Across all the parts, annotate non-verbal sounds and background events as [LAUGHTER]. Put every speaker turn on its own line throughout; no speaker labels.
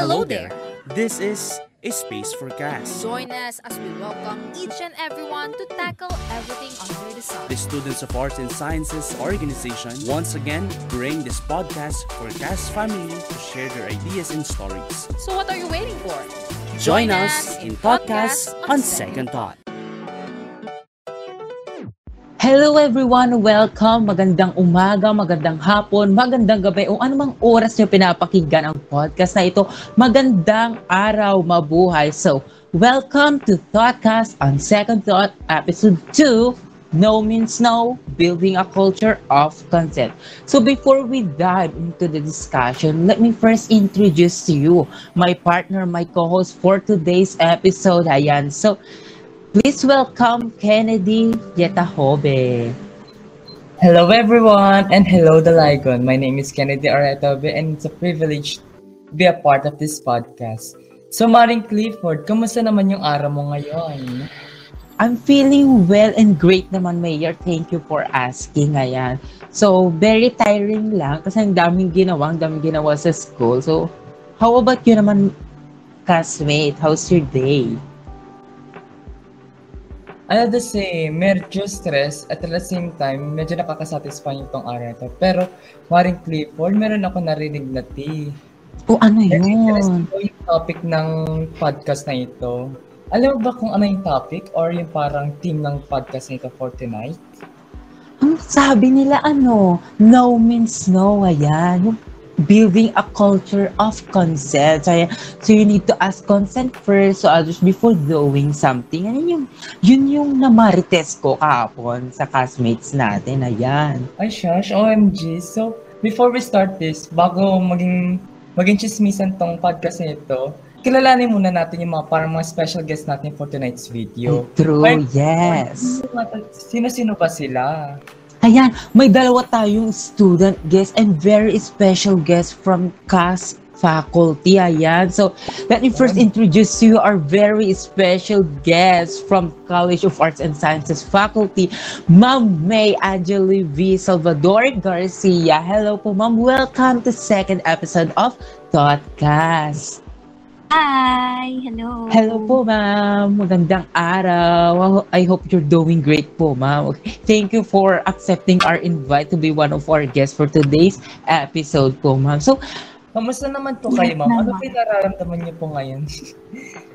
Hello there.
This is a space for gas.
Join us as we welcome each and everyone to tackle everything under the sun.
The Students of Arts and Sciences organization once again bring this podcast for gas family to share their ideas and stories.
So what are you waiting for?
Join us in podcast on Second Thought.
Hello everyone! Welcome! Magandang umaga, magandang hapon, magandang gabi o anumang oras nyo pinapakinggan ang podcast na ito. Magandang araw, mabuhay! So, welcome to Thoughtcast on Second Thought, Episode 2, No Means No, Building a Culture of Consent. So before we dive into the discussion, let me first introduce to you my partner, my co-host for today's episode. Ayan. So, Please welcome Kennedy Yetahobe.
Hello everyone and hello Daligon. My name is Kennedy Aretobe and it's a privilege to be a part of this podcast. So Maring Clifford, kumusta naman yung araw mo ngayon?
I'm feeling well and great naman, Mayor. Thank you for asking. Ayan. So, very tiring lang kasi ang daming ginawa, ang daming ginawa sa school. So, how about you naman, classmate? How's your day?
Ano the same, medyo stress at at the same time, medyo nakakasatisfy itong araw to. Pero, Maring Clifford, meron ako narinig na tea.
O ano yun?
interesting po yung topic ng podcast na ito. Alam mo ba kung ano yung topic or yung parang theme ng podcast na ito for tonight?
Ang sabi nila ano, no means no. Ayan. Yung building a culture of consent. So, so you need to ask consent first so others before doing something. Ano yung, yun yung namarites ko kahapon sa classmates natin. Ayan.
Ay, shush, OMG. So, before we start this, bago maging maging chismisan tong podcast na ito, kilalanin muna natin yung mga parang mga special guest natin for tonight's video.
True,
Ay,
yes.
Sino-sino ba sila?
Ayan, may dalawa tayong student guest and very special guest from CAS faculty. Ayan. So, let me first introduce you our very special guest from College of Arts and Sciences faculty, Ma'am May Angeli V. Salvador Garcia. Hello po, Ma'am. Welcome to second episode of Thoughtcast.
Hi! Hello!
Hello po, ma'am. Magandang araw. I hope you're doing great po, ma'am. Thank you for accepting our invite to be one of our guests for today's episode po, ma'am. So,
Kamusta naman po kayo, ma'am? Ano po nararamdaman niyo po ngayon? [LAUGHS]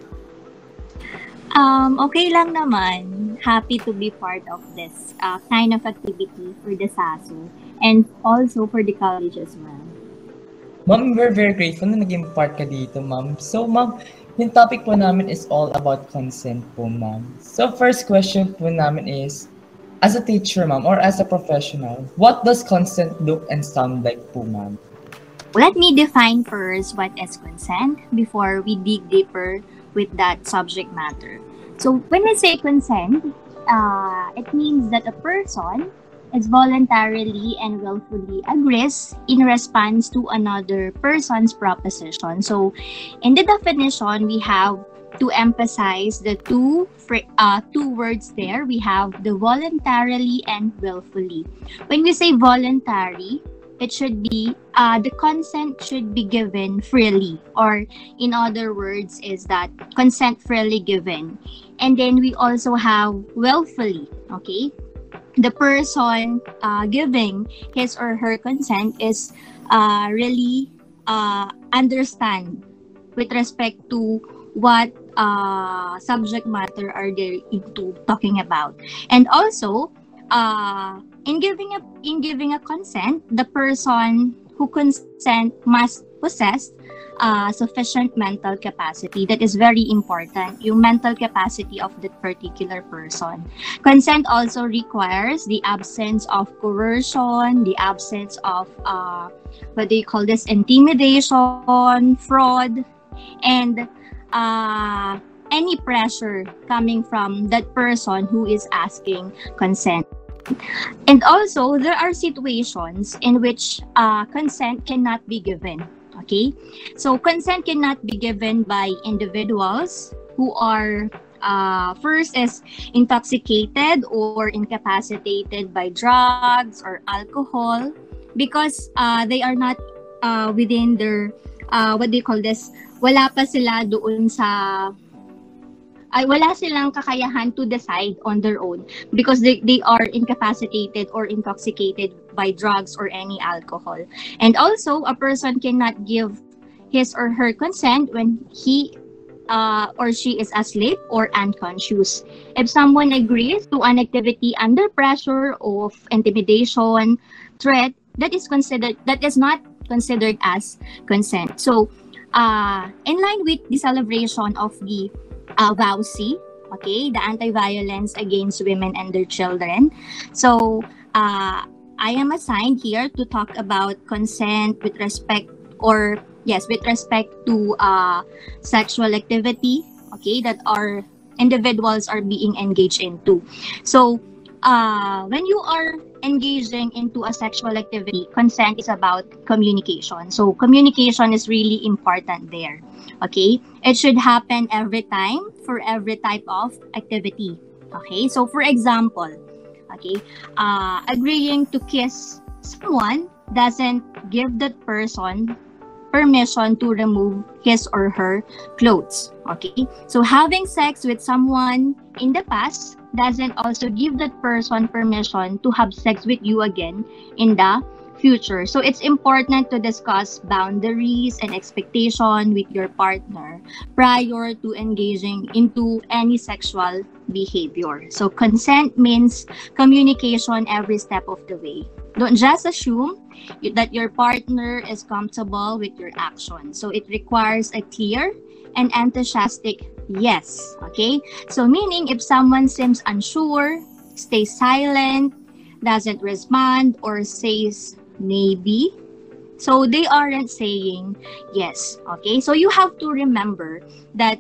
Um, okay lang naman. Happy to be part of this uh, kind of activity for the SASU and also for the college as well.
Ma'am, we're very grateful na naging part ka dito, ma'am. So, ma'am, yung topic po namin is all about consent po, ma'am. So, first question po namin is, as a teacher, ma'am, or as a professional, what does consent look and sound like po, ma'am?
Let me define first what is consent before we dig deeper with that subject matter. So, when we say consent, uh, it means that a person is voluntarily and willfully agrees in response to another person's proposition. So, in the definition, we have to emphasize the two uh, two words there. We have the voluntarily and willfully. When we say voluntary, it should be uh, the consent should be given freely, or in other words, is that consent freely given. And then we also have willfully. Okay, the person uh, giving his or her consent is uh, really uh, understand with respect to what uh, subject matter are they into talking about. And also uh, in giving a in giving a consent the person who consent must possess uh, sufficient mental capacity that is very important yung mental capacity of that particular person Consent also requires the absence of coercion, the absence of uh, what do you call this intimidation, fraud, and uh, any pressure coming from that person who is asking consent. And also, there are situations in which uh, consent cannot be given. Okay, so consent cannot be given by individuals who are uh, first is intoxicated or incapacitated by drugs or alcohol because uh, they are not uh, within their uh, what do you call this? Wala pa sila doon sa ay wala silang kakayahan to decide on their own because they, they are incapacitated or intoxicated by drugs or any alcohol. And also, a person cannot give his or her consent when he uh, or she is asleep or unconscious. If someone agrees to an activity under pressure of intimidation, threat, that is considered that is not considered as consent. So, uh, in line with the celebration of the uh, VAUSI, okay, the anti-violence against women and their children. So, uh, I am assigned here to talk about consent with respect or yes, with respect to uh, sexual activity, okay, that our individuals are being engaged into. So, uh, when you are engaging into a sexual activity, consent is about communication. So, communication is really important there. Okay? It should happen every time for every type of activity. Okay? So, for example, okay, uh, agreeing to kiss someone doesn't give that person permission to remove his or her clothes. Okay? So, having sex with someone in the past doesn't also give that person permission to have sex with you again in the future. So it's important to discuss boundaries and expectation with your partner prior to engaging into any sexual behavior. So consent means communication every step of the way. Don't just assume that your partner is comfortable with your action. So it requires a clear and enthusiastic yes. Okay? So meaning if someone seems unsure, stays silent, doesn't respond, or says maybe. So they aren't saying yes. Okay? So you have to remember that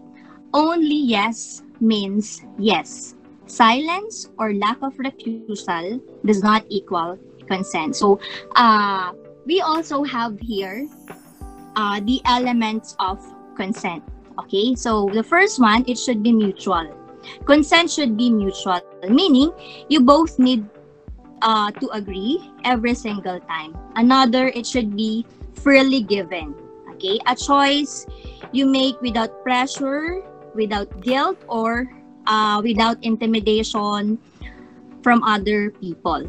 only yes means yes. Silence or lack of refusal does not equal consent. So uh, we also have here uh, the elements of consent. Okay? So the first one, it should be mutual. Consent should be mutual, meaning you both need uh, to agree every single time. Another, it should be freely given. Okay, a choice you make without pressure, without guilt, or uh, without intimidation from other people.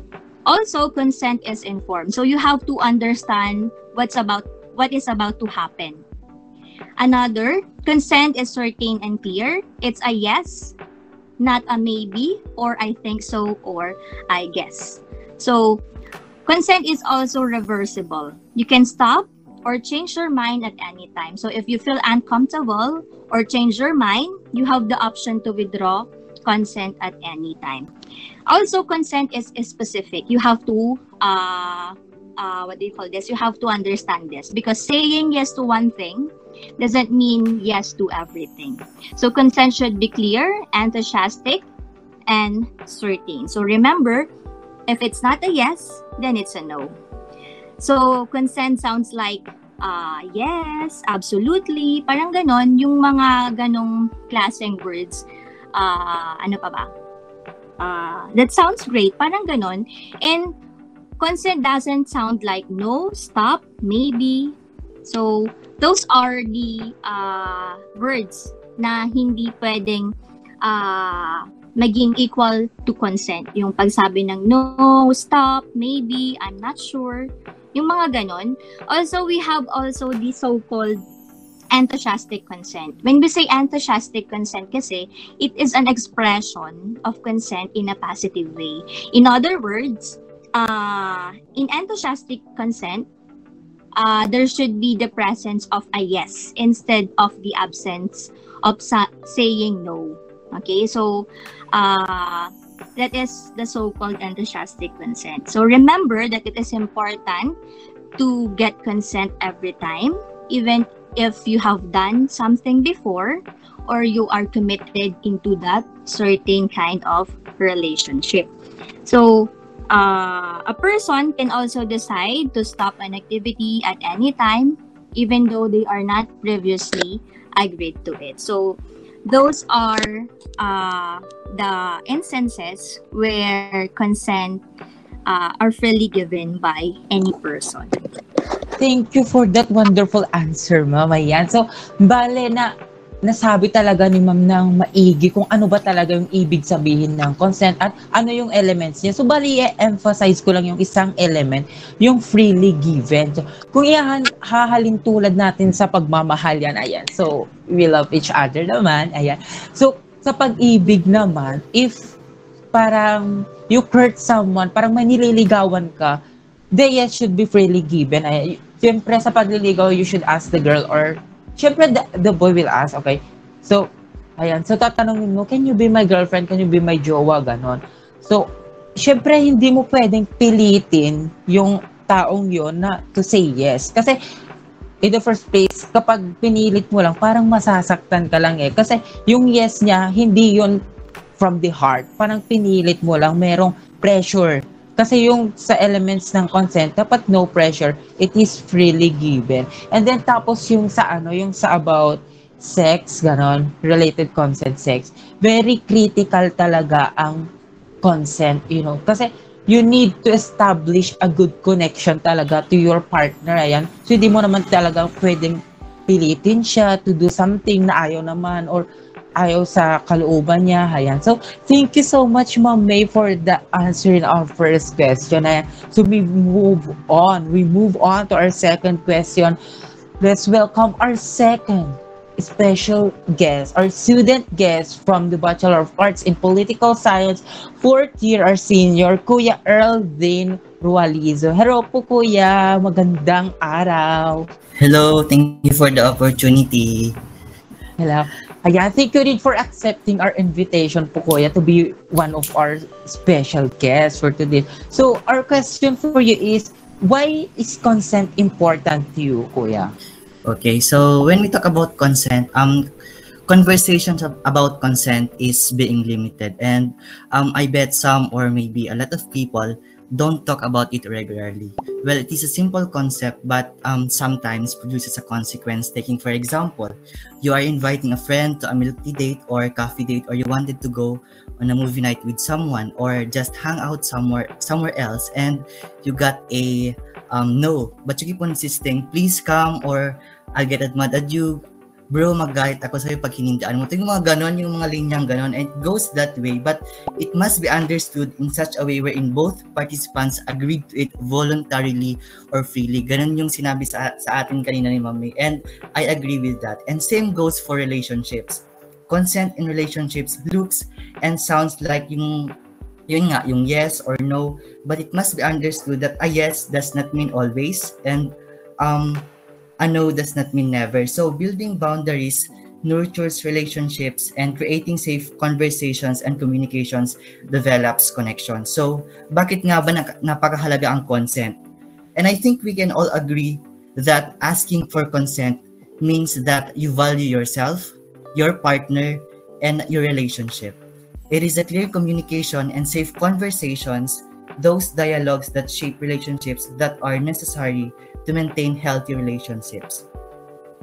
Also, consent is informed, so you have to understand what's about what is about to happen. Another, consent is certain and clear. It's a yes, not a maybe, or I think so, or I guess. So, consent is also reversible. You can stop or change your mind at any time. So, if you feel uncomfortable or change your mind, you have the option to withdraw consent at any time. Also, consent is, is specific. You have to, uh, uh, what do you call this? You have to understand this because saying yes to one thing doesn't mean yes to everything. So, consent should be clear, enthusiastic, and certain. So, remember, If it's not a yes, then it's a no. So, consent sounds like uh, yes, absolutely, parang ganon, yung mga ganong klaseng words, uh, ano pa ba? Uh, that sounds great, parang ganon. And consent doesn't sound like no, stop, maybe. So, those are the uh, words na hindi pwedeng uh, maging equal to consent. Yung pagsabi ng no, stop, maybe, I'm not sure. Yung mga ganon. Also, we have also the so-called enthusiastic consent. When we say enthusiastic consent kasi, it is an expression of consent in a positive way. In other words, uh, in enthusiastic consent, uh, there should be the presence of a yes instead of the absence of sa- saying no. Okay, so uh, that is the so-called enthusiastic consent. So remember that it is important to get consent every time, even if you have done something before or you are committed into that certain kind of relationship. So uh, a person can also decide to stop an activity at any time, even though they are not previously agreed to it. So those are uh, the instances where consent uh, are freely given by any person.
Thank you for that wonderful answer, ma'am. Ayan. So, bale na nasabi talaga ni ma'am ng maigi kung ano ba talaga yung ibig sabihin ng consent at ano yung elements niya. So, bali, emphasize ko lang yung isang element, yung freely given. So, kung ihahan, hahalin tulad natin sa pagmamahal yan, ayan. So, we love each other naman, ayan. So, sa pag-ibig naman, if parang you hurt someone, parang manililigawan ka, the yes should be freely given. Ay, Siyempre, sa pagliligaw, you should ask the girl or Siyempre, the, the boy will ask, okay? So, ayan. So, tatanungin mo, can you be my girlfriend? Can you be my jowa? Ganon. So, siyempre, hindi mo pwedeng pilitin yung taong yon na to say yes. Kasi, in the first place, kapag pinilit mo lang, parang masasaktan ka lang eh. Kasi, yung yes niya, hindi yon from the heart. Parang pinilit mo lang, merong pressure kasi yung sa elements ng consent, dapat no pressure. It is freely given. And then tapos yung sa ano, yung sa about sex, ganon, related consent sex, very critical talaga ang consent, you know. Kasi you need to establish a good connection talaga to your partner, ayan. So hindi mo naman talaga pwedeng pilitin siya to do something na ayaw naman or ayaw sa kalooban niya. Ayan. So, thank you so much, Ma'am May, for the answering our first question. Ayan. So, we move on. We move on to our second question. Let's welcome our second special guest, our student guest from the Bachelor of Arts in Political Science, fourth year, our senior, Kuya Earl Dane Rualizo. Hello po, Kuya. Magandang araw.
Hello, thank you for the opportunity.
Hello. Ayan, thank you rin for accepting our invitation po, Kuya, to be one of our special guests for today. So, our question for you is, why is consent important to you, Kuya?
Okay, so when we talk about consent, um, conversations about consent is being limited, and um, I bet some or maybe a lot of people don't talk about it regularly. Well, it is a simple concept, but um, sometimes produces a consequence. Taking, for example, you are inviting a friend to a milk tea date or a coffee date, or you wanted to go on a movie night with someone, or just hang out somewhere somewhere else, and you got a um, no, but you keep on insisting, please come, or I'll get mad at you bro, mag-guide ako sa'yo pag hinindaan mo. Ito yung mga ganon, yung mga linyang ganon, and it goes that way. But it must be understood in such a way wherein both participants agreed to it voluntarily or freely. Ganon yung sinabi sa, sa atin kanina ni Mami. And I agree with that. And same goes for relationships. Consent in relationships looks and sounds like yung yun nga, yung yes or no, but it must be understood that a yes does not mean always, and um, a no does not mean never. So building boundaries nurtures relationships and creating safe conversations and communications develops connection. So bakit nga ba napakahalaga ang consent? And I think we can all agree that asking for consent means that you value yourself, your partner, and your relationship. It is a clear communication and safe conversations, those dialogues that shape relationships that are necessary to maintain healthy relationships.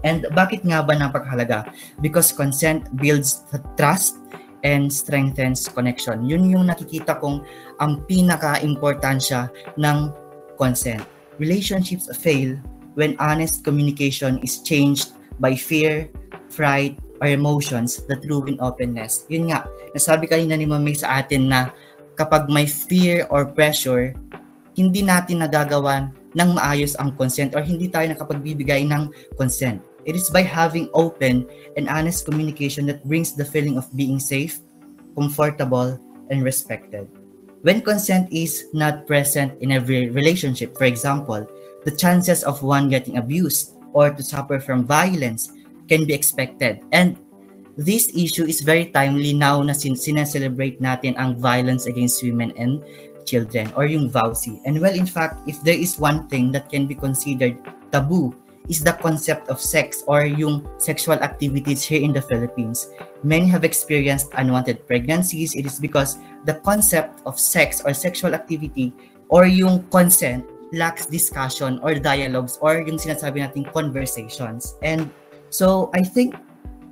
And bakit nga ba napakahalaga? Because consent builds trust and strengthens connection. Yun yung nakikita kong ang pinaka-importansya ng consent. Relationships fail when honest communication is changed by fear, fright, or emotions that ruin openness. Yun nga, nasabi kanina ni Mami sa atin na kapag may fear or pressure, hindi natin nagagawan ng maayos ang consent or hindi tayo nakapagbibigay ng consent. It is by having open and honest communication that brings the feeling of being safe, comfortable, and respected. When consent is not present in every relationship, for example, the chances of one getting abused or to suffer from violence can be expected. And this issue is very timely now na sin sinecelebrate natin ang violence against women and children or yung VAUSI. And well, in fact, if there is one thing that can be considered taboo is the concept of sex or yung sexual activities here in the Philippines. Many have experienced unwanted pregnancies. It is because the concept of sex or sexual activity or yung consent lacks discussion or dialogues or yung sinasabi nating conversations. And so I think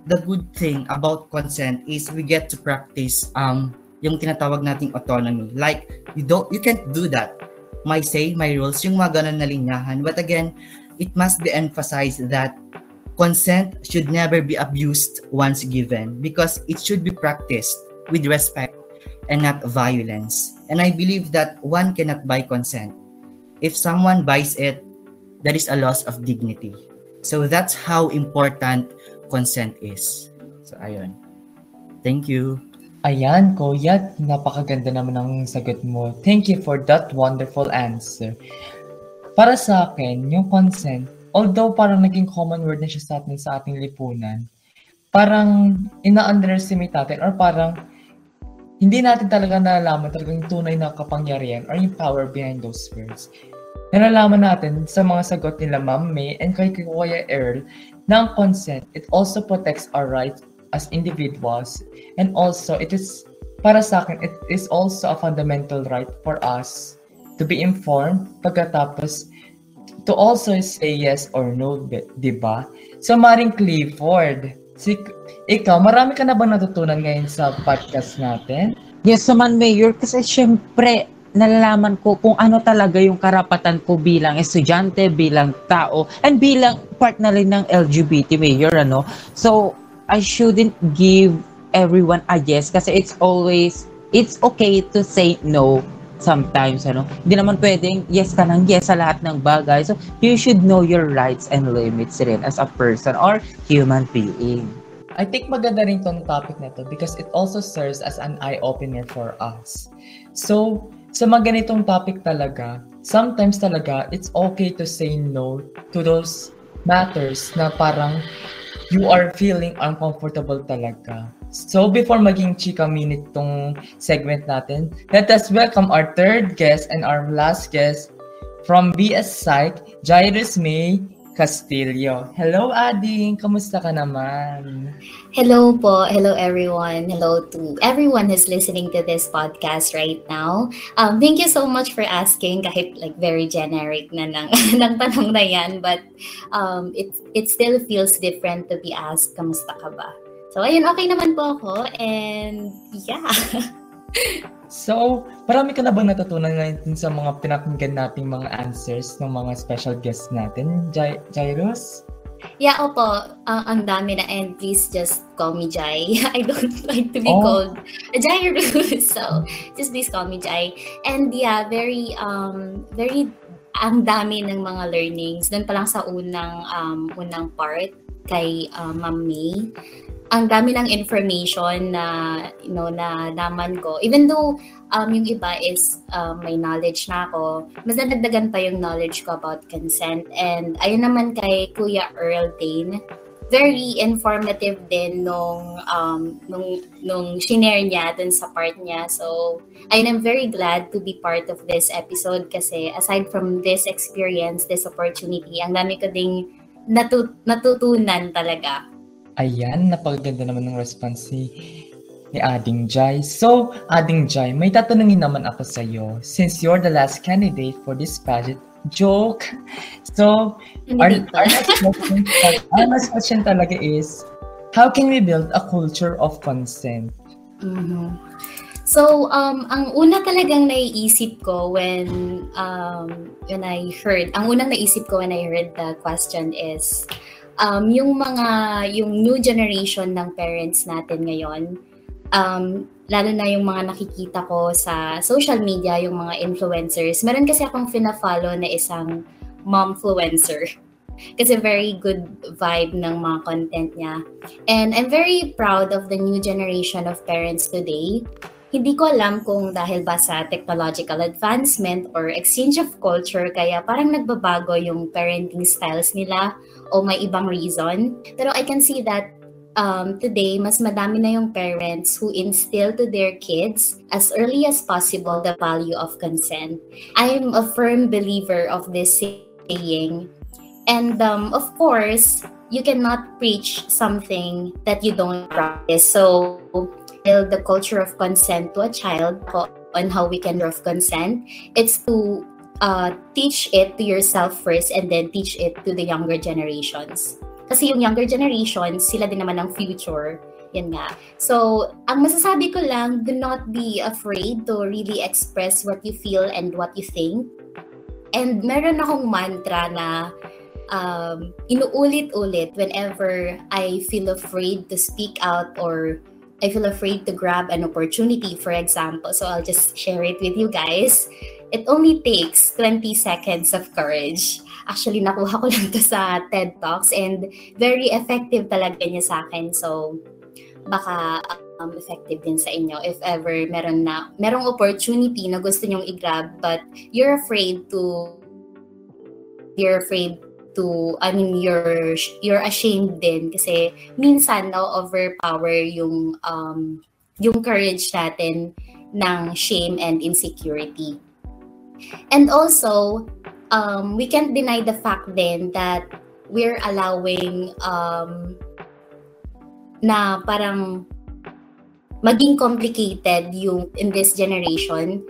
the good thing about consent is we get to practice um, yung tinatawag nating autonomy. Like, you don't, you can't do that. My say, my rules, yung mga ganun na linyahan. But again, it must be emphasized that consent should never be abused once given because it should be practiced with respect and not violence. And I believe that one cannot buy consent. If someone buys it, that is a loss of dignity. So that's how important consent is. So ayun. Thank you.
Ayan, Kuya, napakaganda naman ang sagot mo. Thank you for that wonderful answer. Para sa akin, yung consent, although parang naging common word na siya sa atin sa ating lipunan, parang ina-underestimate natin or parang hindi natin talaga nalalaman talagang tunay na kapangyarihan or yung power behind those words. Nalalaman natin sa mga sagot nila Ma'am May and kay Kuya Earl na ang consent, it also protects our rights as individuals and also it is para sa akin it is also a fundamental right for us to be informed pagkatapos to also say yes or no, di ba? So, Maring Clifford, si, ikaw, marami ka na bang natutunan ngayon sa podcast natin?
Yes naman, Mayor, kasi syempre, nalalaman ko kung ano talaga yung karapatan ko bilang estudyante, bilang tao, and bilang part na rin ng LGBT, Mayor, ano? So, I shouldn't give everyone a yes kasi it's always, it's okay to say no sometimes, ano. Hindi naman pwedeng yes ka ng yes sa lahat ng bagay. So, you should know your rights and limits rin as a person or human being.
I think maganda rin tong topic na to because it also serves as an eye-opener for us. So, sa mga ganitong topic talaga, sometimes talaga, it's okay to say no to those matters na parang you are feeling uncomfortable talaga. So before maging chika minute tong segment natin, let us welcome our third guest and our last guest from BS Psych, Jairus May Castillo. Hello, Ading. Kamusta ka naman?
Hello po. Hello, everyone. Hello to everyone who's listening to this podcast right now. Um, thank you so much for asking kahit like very generic na ng, [LAUGHS] ng tanong na yan. But um, it, it still feels different to be asked, kamusta ka ba? So, ayun, okay naman po ako. And yeah. [LAUGHS]
So, marami ka na bang natutunan ngayon sa mga pinakinggan nating mga answers ng mga special guests natin, Jai Jairus?
Yeah, opo. Uh, ang dami na and please just call me Jai. [LAUGHS] I don't like to be
Oh.
called Jairus. [LAUGHS] So, just please call me Jai. And yeah, very, um, very, ang dami ng mga learnings. Doon pa lang sa unang, um, unang part kay uh, Ma'am May. Ang dami ng information na, you know, na naman ko. Even though um, yung iba is um, may knowledge na ako, mas nadagdagan pa yung knowledge ko about consent. And ayun naman kay Kuya Earl Dane, very informative din nung um, nung nung shinare niya dun sa part niya. So, ayun, I'm very glad to be part of this episode kasi aside from this experience, this opportunity, ang dami ko ding natu- natutunan talaga.
Ayan, napakaganda naman ng response ni, ni Ading Jai. So, Ading Jai, may tatanungin naman ako sa iyo. Since you're the last candidate for this pageant, joke. So, our, our, next question, [LAUGHS] our next question talaga is, how can we build a culture of consent?
Mhm. So, um, ang una talagang naiisip ko when um, when I heard, ang unang naisip ko when I heard the question is um, yung mga yung new generation ng parents natin ngayon, um, lalo na yung mga nakikita ko sa social media, yung mga influencers. Meron kasi akong fina-follow na isang momfluencer. [LAUGHS] Kasi very good vibe ng mga content niya. And I'm very proud of the new generation of parents today. Hindi ko alam kung dahil ba sa technological advancement or exchange of culture kaya parang nagbabago yung parenting styles nila o may ibang reason. Pero I can see that um, today, mas madami na yung parents who instill to their kids as early as possible the value of consent. I'm a firm believer of this saying. And um, of course, you cannot preach something that you don't practice. So, build the culture of consent to a child on how we can of consent. It's to uh, teach it to yourself first and then teach it to the younger generations. Kasi yung younger generations, sila din naman ang future. Yan nga. So, ang masasabi ko lang, do not be afraid to really express what you feel and what you think. And meron akong mantra na um, inuulit-ulit whenever I feel afraid to speak out or I feel afraid to grab an opportunity, for example. So I'll just share it with you guys. It only takes 20 seconds of courage. Actually, nakuha ko lang to sa TED Talks and very effective talaga niya sa akin. So, baka um, effective din sa inyo if ever meron na merong opportunity na gusto nyong i-grab but you're afraid to you're afraid to I mean you're you're ashamed din kasi minsan na overpower yung um yung courage natin ng shame and insecurity. And also um we can't deny the fact then that we're allowing um na parang maging complicated yung in this generation.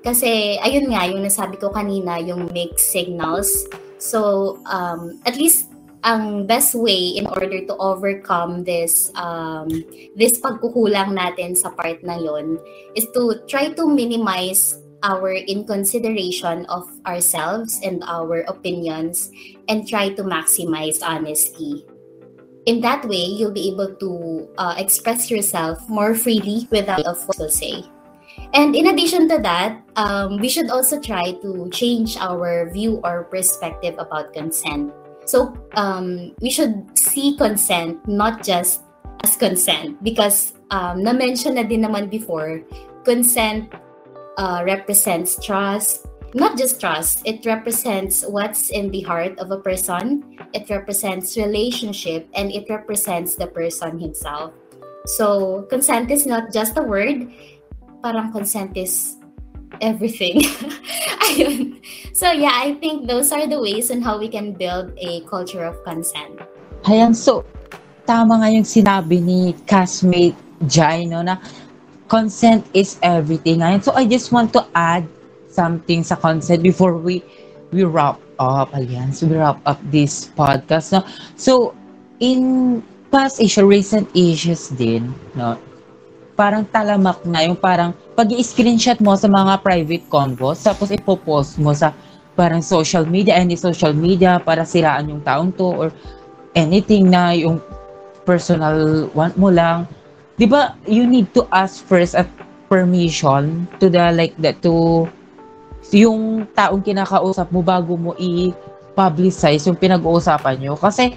Kasi, ayun nga, yung nasabi ko kanina, yung mixed signals. So, um, at least, ang best way in order to overcome this um, this pagkukulang natin sa part na yon is to try to minimize our inconsideration of ourselves and our opinions and try to maximize honesty in that way, you'll be able to uh, express yourself more freely without what to say. And in addition to that, um, we should also try to change our view or perspective about consent. So um, we should see consent not just as consent because um, na-mention na din naman before, consent uh, represents trust, not just trust, it represents what's in the heart of a person, it represents relationship, and it represents the person himself. So, consent is not just a word, parang consent is everything. [LAUGHS] Ayun. So, yeah, I think those are the ways on how we can build a culture of consent.
Ayan, so, tama nga yung sinabi ni castmate Jai, no, na consent is everything. Ayan, so I just want to add something sa consent before we we wrap up ayan so we wrap up this podcast no so in past issue recent issues din no parang talamak na yung parang pag i-screenshot mo sa mga private convos tapos ipopost mo sa parang social media any social media para siraan yung taong to or anything na yung personal want mo lang 'di ba you need to ask first at permission to the like that to yung taong kinakausap mo bago mo i-publicize yung pinag-uusapan nyo. Kasi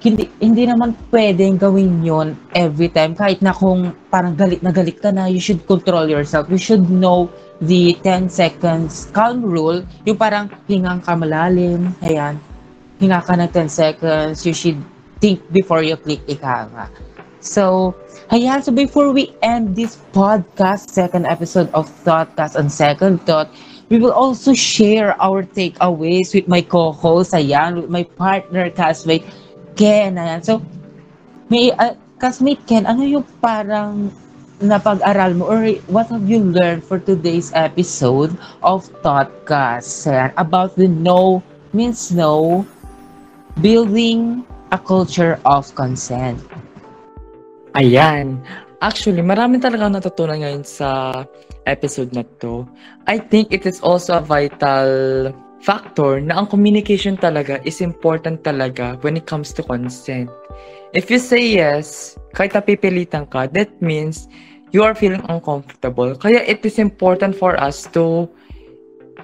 hindi, hindi naman pwedeng gawin yon every time. Kahit na kung parang galit na galit ka na, you should control yourself. You should know the 10 seconds count rule. Yung parang hingang ka malalim. Ayan. Hinga ka ng 10 seconds. You should think before you click ika. So, ayan. So, before we end this podcast, second episode of Thoughtcast on Second Thought, We will also share our takeaways with my co-host, ayan, with my partner, castmate, Ken, ayan. So, may, uh, castmate Ken, ano yung parang napag-aral mo or what have you learned for today's episode of Thoughtcast ayan, about the no means no, building a culture of consent?
Ayan. Actually, marami talaga natutunan ngayon sa episode na to. I think it is also a vital factor na ang communication talaga is important talaga when it comes to consent. If you say yes, kahit napipilitan ka, that means you are feeling uncomfortable. Kaya it is important for us to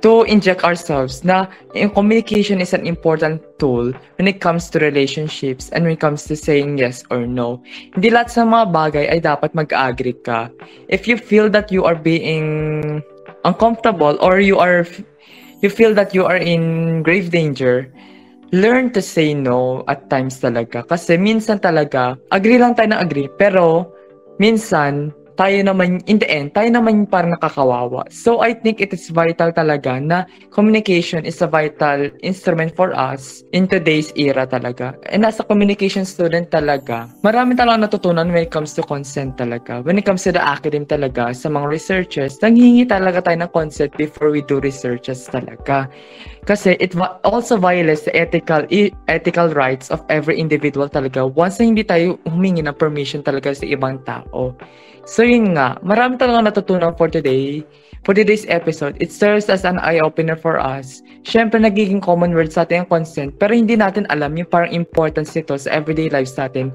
to inject ourselves na yung communication is an important tool when it comes to relationships and when it comes to saying yes or no. Hindi lahat sa mga bagay ay dapat mag-agree ka. If you feel that you are being uncomfortable or you are you feel that you are in grave danger, learn to say no at times talaga. Kasi minsan talaga, agree lang tayo na agree, pero minsan, tayo naman, in the end, tayo naman parang nakakawawa. So, I think it is vital talaga na communication is a vital instrument for us in today's era talaga. And as a communication student talaga, marami talaga natutunan when it comes to consent talaga. When it comes to the academic talaga, sa mga researchers, nanghingi talaga tayo ng consent before we do researches talaga. Kasi it also violates the ethical ethical rights of every individual talaga once na hindi tayo humingi ng permission talaga sa ibang tao. So yun nga, marami talaga natutunan for today. For today's episode, it serves as an eye-opener for us. Siyempre, nagiging common word sa atin ang consent, pero hindi natin alam yung parang importance nito sa everyday lives natin.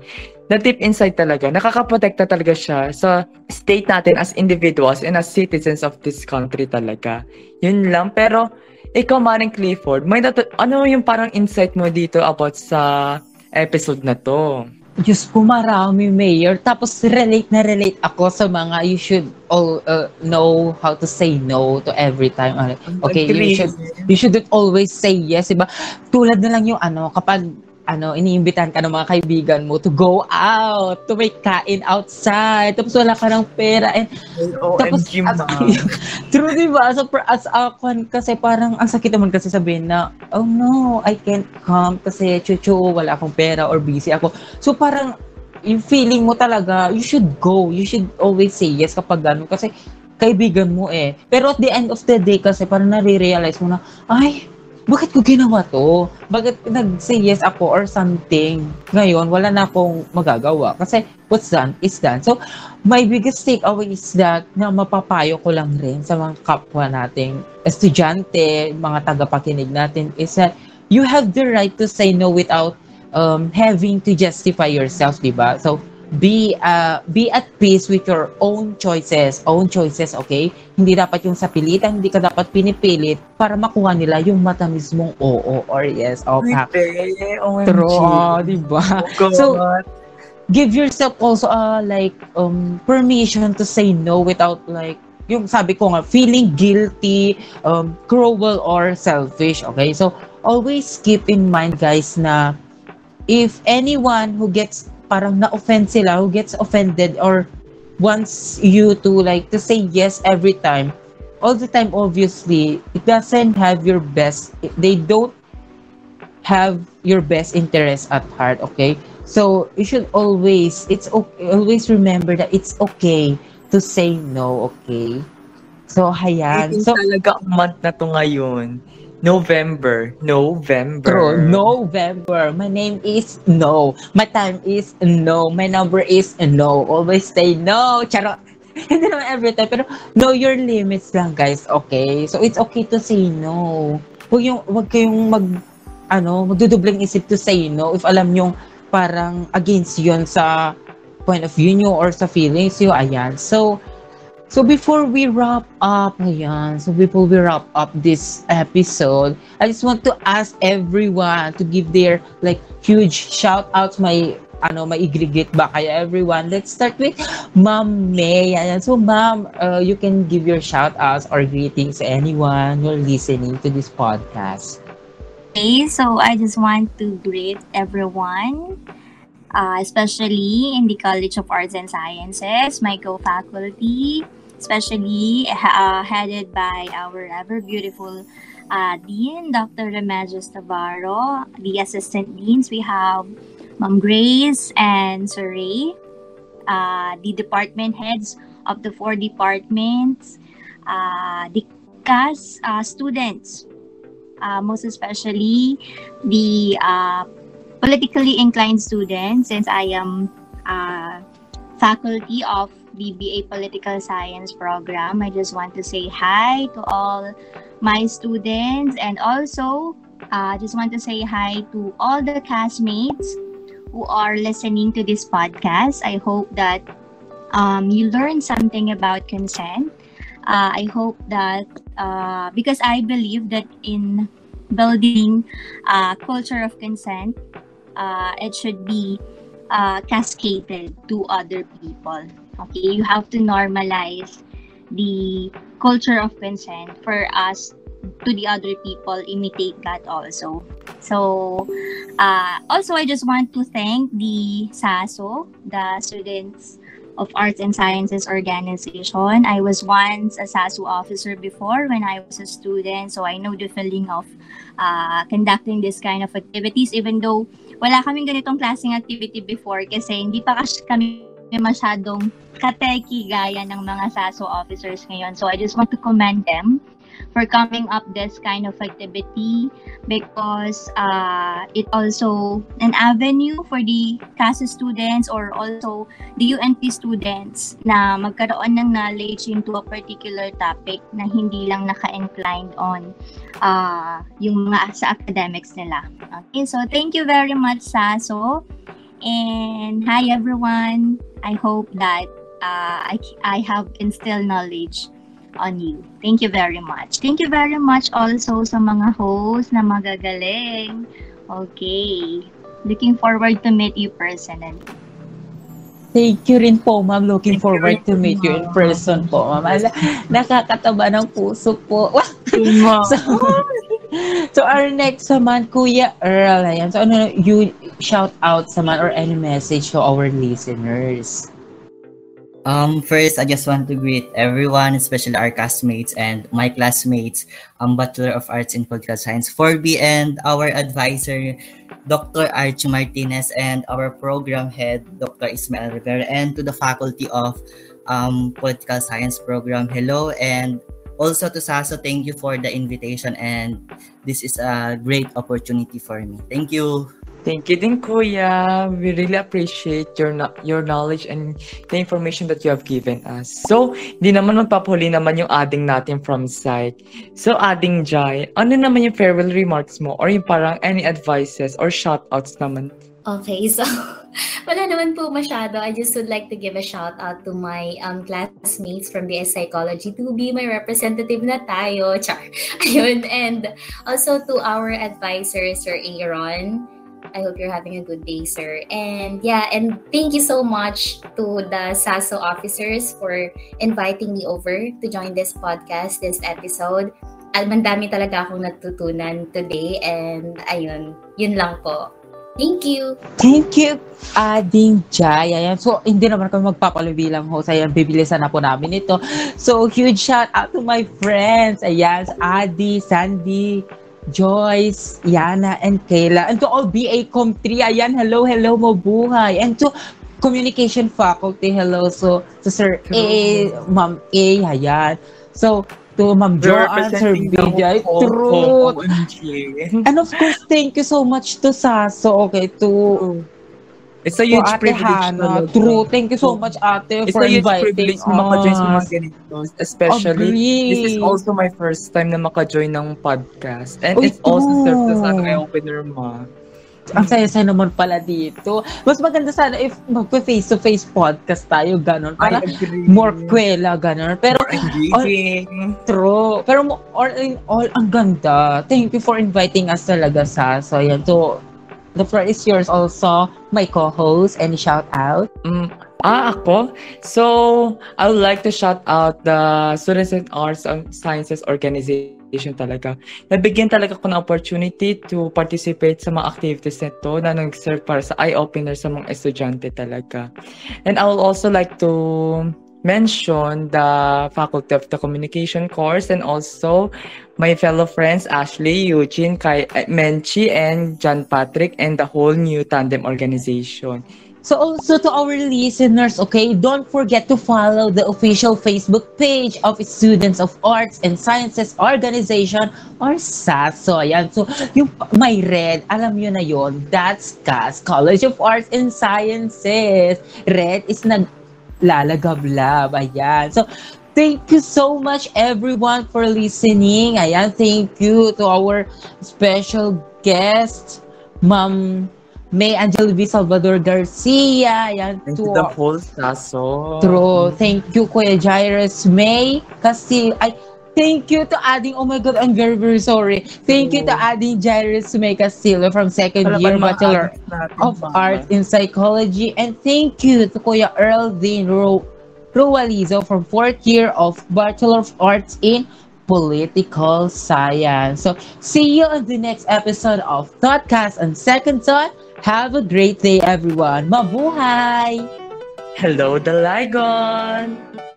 Na deep inside talaga, nakakaprotekta talaga siya sa state natin as individuals and as citizens of this country talaga. Yun lang, pero ikaw, Maring Clifford, may natu- ano yung parang insight mo dito about sa episode na to?
Diyos ko, marami, Mayor. Tapos relate na relate ako sa mga you should all uh, know how to say no to every time. Uh, Okay, you should you shouldn't always say yes, diba? Tulad na lang yung ano, kapag ano, iniimbitahan ka ng mga kaibigan mo to go out, to make kain outside, tapos wala ka ng pera, and tapos,
OMG,
as-. [LAUGHS] True, di ba? So, per- as a kwan, kasi parang, ang sakit naman kasi sabihin na, oh no, I can't come kasi chuchu, wala akong pera or busy ako. So, parang, yung feeling mo talaga, you should go. You should always say yes kapag ganun. Kasi, kaibigan mo eh. Pero at the end of the day kasi, parang nare-realize mo na, ay, bakit ko ginawa to? Bakit nag-say yes ako or something? Ngayon, wala na akong magagawa. Kasi, what's done is done. So, my biggest takeaway is that na mapapayo ko lang rin sa mga kapwa nating estudyante, mga tagapakinig natin, is that you have the right to say no without um, having to justify yourself, di ba? So, be uh, be at peace with your own choices, own choices, okay? Hindi dapat yung sa pilitan, hindi ka dapat pinipilit para makuha nila yung matamis mong oo or yes. O, pa. True, ah, di ba?
Oh.
So, give yourself also uh, like um permission to say no without like yung sabi ko nga feeling guilty um cruel or selfish okay so always keep in mind guys na if anyone who gets parang na-offend sila who gets offended or wants you to like to say yes every time. All the time obviously it doesn't have your best they don't have your best interest at heart okay? So you should always it's okay always remember that it's okay to say no okay? So hayan so
talaga ang month na to ngayon. November. November.
True. November. My name is no. My time is no. My number is no. Always say no. Charot. [LAUGHS] Hindi naman every time. Pero know your limits lang, guys. Okay? So, it's okay to say no. Huwag, yung, huwag kayong mag, ano, magdudubling isip to say no if alam yung parang against yun sa point of view nyo or sa feelings nyo. Ayan. So, So before we wrap up, ayan, so before we wrap up this episode, I just want to ask everyone to give their like huge shout outs my ano maigligit ba kaya everyone. Let's start with Ma'am May. Ayan so ma'am uh, you can give your shout outs or greetings to anyone who's listening to this podcast.
Okay, so I just want to greet everyone, uh, especially in the College of Arts and Sciences, my co-faculty, especially uh, headed by our ever beautiful uh, Dean, Dr. Remedios Navarro. The assistant deans, we have Mom Grace and Sir Ray. Uh, the department heads of the four departments, uh, the CAS uh, students, uh, most especially the uh, politically inclined students, since I am uh, faculty of the BA Political Science program. I just want to say hi to all my students and also uh, just want to say hi to all the castmates who are listening to this podcast. I hope that um, you learned something about consent. Uh, I hope that uh, because I believe that in building a culture of consent, uh, it should be uh, cascaded to other people. Okay, you have to normalize the culture of consent for us to the other people imitate that also. So, uh, also I just want to thank the SASO, the Students of Arts and Sciences Organization. I was once a SASU officer before when I was a student, so I know the feeling of uh, conducting this kind of activities even though wala kaming ganitong klaseng activity before kasi hindi pa kami masyadong kateki gaya ng mga SASO officers ngayon. So I just want to commend them for coming up this kind of activity because uh, it also an avenue for the CASA students or also the UNT students na magkaroon ng knowledge into a particular topic na hindi lang naka-inclined on uh, yung mga sa academics nila. Okay, so thank you very much, Saso. And hi everyone. I hope that uh, I, I have instilled knowledge on you. Thank you very much. Thank you very much also sa mga hosts na magagaling. Okay. Looking forward to meet you personally.
Thank you rin po, ma'am. Looking forward to meet you in person po, ma'am. Nakakataba ng puso po. [LAUGHS] so, so, our next naman, Kuya Earl. Ayan. So, ano, you shout out naman or any message to our listeners?
Um, first, I just want to greet everyone, especially our classmates and my classmates, um, Bachelor of Arts in Political Science 4B, and our advisor, Dr. Archie Martinez, and our program head, Dr. Ismael Rivera, and to the faculty of um, Political Science program, hello, and also to Saso, thank you for the invitation, and this is a great opportunity for me. Thank you.
Thank you din, Kuya. We really appreciate your your knowledge and the information that you have given us. So, di naman magpapahuli naman yung adding natin from site. So, adding Jai, ano naman yung farewell remarks mo or yung parang any advices or shoutouts naman?
Okay, [LAUGHS] so wala naman po masyado. I just would like to give a shout out to my um, classmates from the Psychology to be my representative na tayo. [LAUGHS] Char. Ayun. And also to our advisor, Sir Aaron. I hope you're having a good day, sir. And yeah, and thank you so much to the SASO officers for inviting me over to join this podcast, this episode. At mandami talaga akong natutunan today and ayun, yun lang po. Thank you.
Thank you, Ading Jai. Ayan. So, hindi naman kami magpapalubilang host. Ayan, bibilisan na po namin ito. So, huge shout out to my friends. Ayan, Adi, Sandy, Joyce, Yana, and Kayla. And to all BA Com 3, ayan, hello, hello, mabuhay. And to communication faculty, hello. So, to Sir A, Ma'am A, ayan. So, to Ma'am Joanne, Sir BJ, true. And of course, thank you so much to Saso, okay, to
It's a huge
Ate
privilege.
Hannah.
talaga.
True, thank you so much, Ate,
It's
for
a huge
inviting
privilege na maka-join sa mga
us.
ganito. Especially,
Agree.
this is also my first time na maka-join ng podcast. And
Uy,
it's also served as an
true.
eye-opener ma.
Ang saya-saya naman pala dito. Mas maganda sana if magpa-face-to-face podcast tayo, ganon. Para more kwela, ganon. Pero,
engaging.
true. Pero all in all, ang ganda. Thank you for inviting us talaga sa. So, yan. So, the floor is yours also, my co-host. Any shout out?
Mm, ah, ako? So, I would like to shout out the Students in Arts and Sciences Organization talaga. Nabigyan talaga ko ng opportunity to participate sa mga activities nito na nag-serve para sa eye-opener sa mga estudyante talaga. And I will also like to mention the Faculty of the Communication course and also my fellow friends Ashley, Eugene, Kai, eh, Menchi, and John Patrick and the whole new Tandem organization.
So also to our listeners, okay, don't forget to follow the official Facebook page of Students of Arts and Sciences Organization or SASO. Ayan. So yung may red, alam nyo na yon that's CAS, College of Arts and Sciences. Red is naglalagablab. Ayan. So Thank you so much everyone for listening. Ayan, thank you to our special guest, Ma'am May Angel V. Salvador Garcia. Ayan,
And
to
to the whole Saso.
True. Thank you, Kuya Jairus May. Kasi, ay, thank you to adding, oh my God, I'm very, very sorry. Thank you to adding Jairus May Castillo from second year Bachelor of Arts in Psychology. And thank you to Kuya Earl Dean Ro Rualizo from fourth year of Bachelor of Arts in Political Science. So, see you on the next episode of Thoughtcast and Second Thought. Have a great day, everyone. Mabuhay!
Hello, the Dalagon!